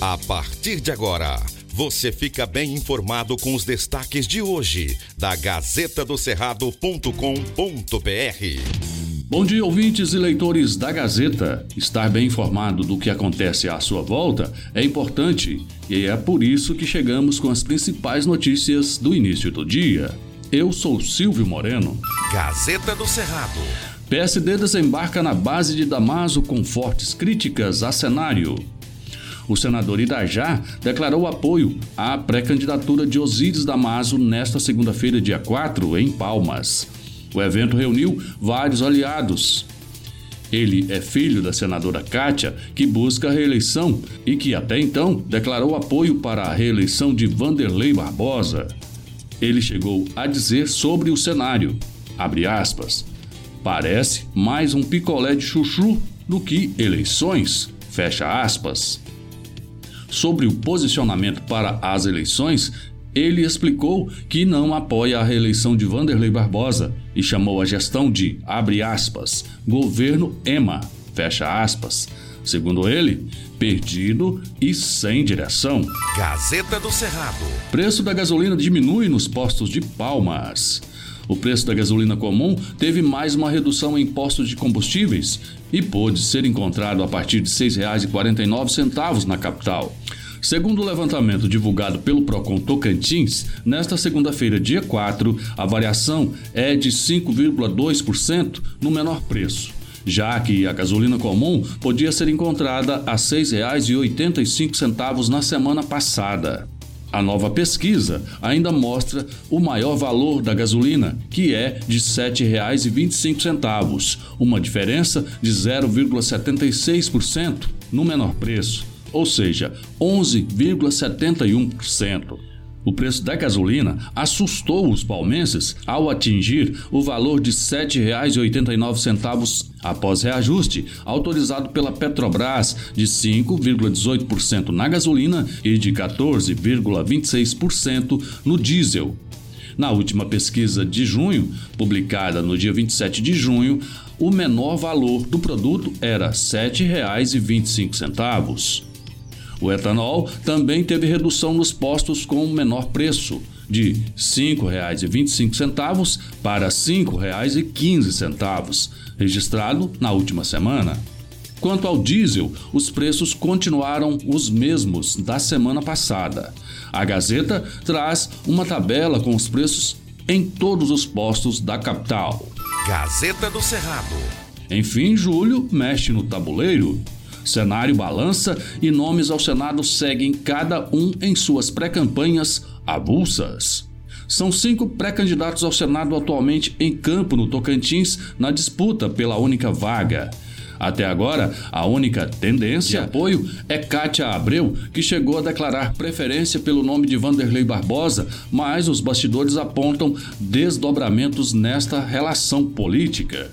A partir de agora, você fica bem informado com os destaques de hoje da Gazeta do Cerrado.com.br. Bom dia, ouvintes e leitores da Gazeta. Estar bem informado do que acontece à sua volta é importante e é por isso que chegamos com as principais notícias do início do dia. Eu sou Silvio Moreno. Gazeta do Cerrado. PSD desembarca na base de Damaso com fortes críticas a cenário. O senador Irajá declarou apoio à pré-candidatura de Osíris Damaso nesta segunda-feira, dia 4, em Palmas. O evento reuniu vários aliados. Ele é filho da senadora Kátia, que busca a reeleição e que até então declarou apoio para a reeleição de Vanderlei Barbosa. Ele chegou a dizer sobre o cenário, aspas, parece mais um picolé de chuchu do que eleições, fecha aspas. Sobre o posicionamento para as eleições, ele explicou que não apoia a reeleição de Vanderlei Barbosa e chamou a gestão de, abre aspas, governo EMA, fecha aspas. Segundo ele, perdido e sem direção. Gazeta do Cerrado. Preço da gasolina diminui nos postos de Palmas. O preço da gasolina comum teve mais uma redução em postos de combustíveis e pôde ser encontrado a partir de R$ 6,49 na capital. Segundo o levantamento divulgado pelo Procon Tocantins, nesta segunda-feira, dia 4, a variação é de 5,2% no menor preço, já que a gasolina comum podia ser encontrada a R$ 6,85 na semana passada. A nova pesquisa ainda mostra o maior valor da gasolina, que é de R$ 7,25, uma diferença de 0,76% no menor preço ou seja, 11,71%. O preço da gasolina assustou os palmenses ao atingir o valor de R$ 7,89 após reajuste autorizado pela Petrobras de 5,18% na gasolina e de 14,26% no diesel. Na última pesquisa de junho, publicada no dia 27 de junho, o menor valor do produto era R$ 7,25. O etanol também teve redução nos postos com menor preço, de R$ 5,25 para R$ 5,15, registrado na última semana. Quanto ao diesel, os preços continuaram os mesmos da semana passada. A Gazeta traz uma tabela com os preços em todos os postos da capital. Gazeta do Cerrado. Enfim, julho mexe no tabuleiro. Cenário balança e nomes ao Senado seguem cada um em suas pré-campanhas avulsas. São cinco pré-candidatos ao Senado atualmente em campo no Tocantins na disputa pela única vaga. Até agora, a única tendência de apoio é Kátia Abreu, que chegou a declarar preferência pelo nome de Vanderlei Barbosa, mas os bastidores apontam desdobramentos nesta relação política.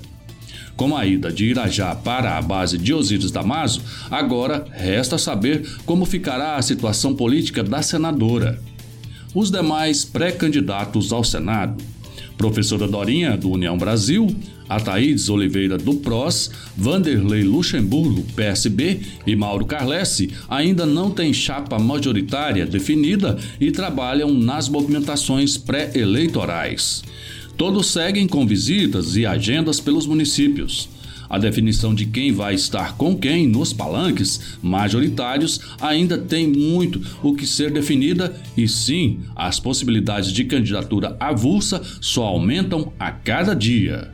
Com a ida de Irajá para a base de Osíris Damaso, agora resta saber como ficará a situação política da senadora. Os demais pré-candidatos ao Senado Professora Dorinha, do União Brasil, Ataídes Oliveira, do PROS, Vanderlei Luxemburgo, PSB e Mauro Carlesse ainda não têm chapa majoritária definida e trabalham nas movimentações pré-eleitorais. Todos seguem com visitas e agendas pelos municípios. A definição de quem vai estar com quem nos palanques majoritários ainda tem muito o que ser definida e sim, as possibilidades de candidatura avulsa só aumentam a cada dia.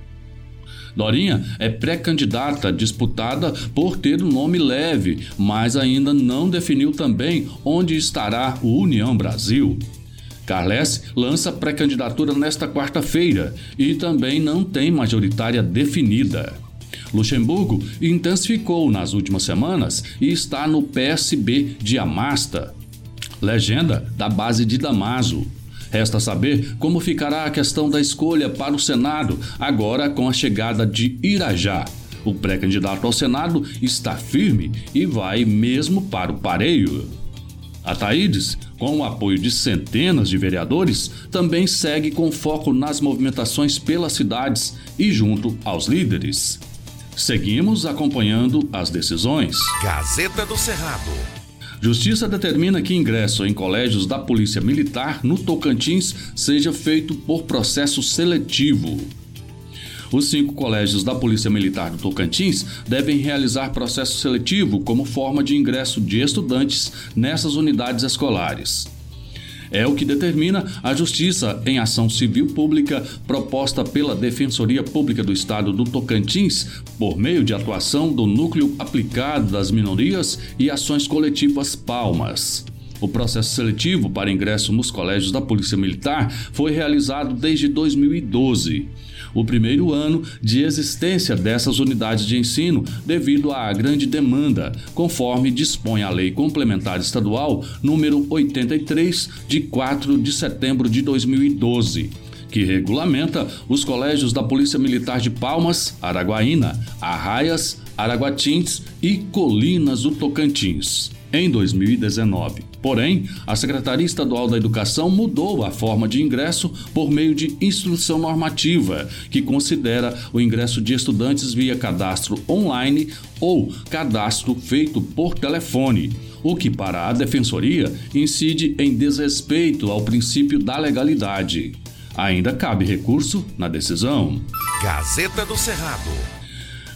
Dorinha é pré-candidata disputada por ter um nome leve, mas ainda não definiu também onde estará o União Brasil. Carles lança pré-candidatura nesta quarta-feira e também não tem majoritária definida. Luxemburgo intensificou nas últimas semanas e está no PSB de Amasta, legenda da base de Damaso. Resta saber como ficará a questão da escolha para o Senado, agora com a chegada de Irajá. O pré-candidato ao Senado está firme e vai mesmo para o pareio. A Taídes, com o apoio de centenas de vereadores, também segue com foco nas movimentações pelas cidades e junto aos líderes. Seguimos acompanhando as decisões. Gazeta do Cerrado. Justiça determina que ingresso em colégios da Polícia Militar no Tocantins seja feito por processo seletivo. Os cinco colégios da Polícia Militar do Tocantins devem realizar processo seletivo como forma de ingresso de estudantes nessas unidades escolares. É o que determina a Justiça em ação civil pública proposta pela Defensoria Pública do Estado do Tocantins, por meio de atuação do Núcleo Aplicado das Minorias e Ações Coletivas Palmas. O processo seletivo para ingresso nos colégios da Polícia Militar foi realizado desde 2012 o primeiro ano de existência dessas unidades de ensino devido à grande demanda, conforme dispõe a Lei Complementar Estadual número 83 de 4 de setembro de 2012 que regulamenta os colégios da Polícia Militar de Palmas, Araguaína, Arraias, Araguatins e Colinas do Tocantins em 2019. Porém, a Secretaria Estadual da Educação mudou a forma de ingresso por meio de instrução normativa, que considera o ingresso de estudantes via cadastro online ou cadastro feito por telefone, o que para a Defensoria incide em desrespeito ao princípio da legalidade. Ainda cabe recurso na decisão. Gazeta do Cerrado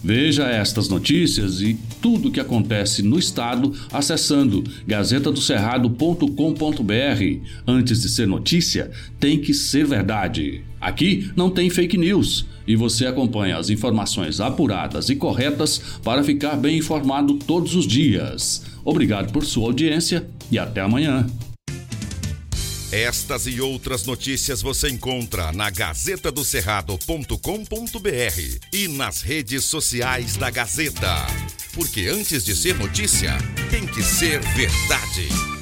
Veja estas notícias e tudo o que acontece no estado acessando gazetadocerrado.com.br. Antes de ser notícia, tem que ser verdade. Aqui não tem fake news e você acompanha as informações apuradas e corretas para ficar bem informado todos os dias. Obrigado por sua audiência e até amanhã. Estas e outras notícias você encontra na gazetadocerrado.com.br e nas redes sociais da Gazeta. Porque antes de ser notícia, tem que ser verdade.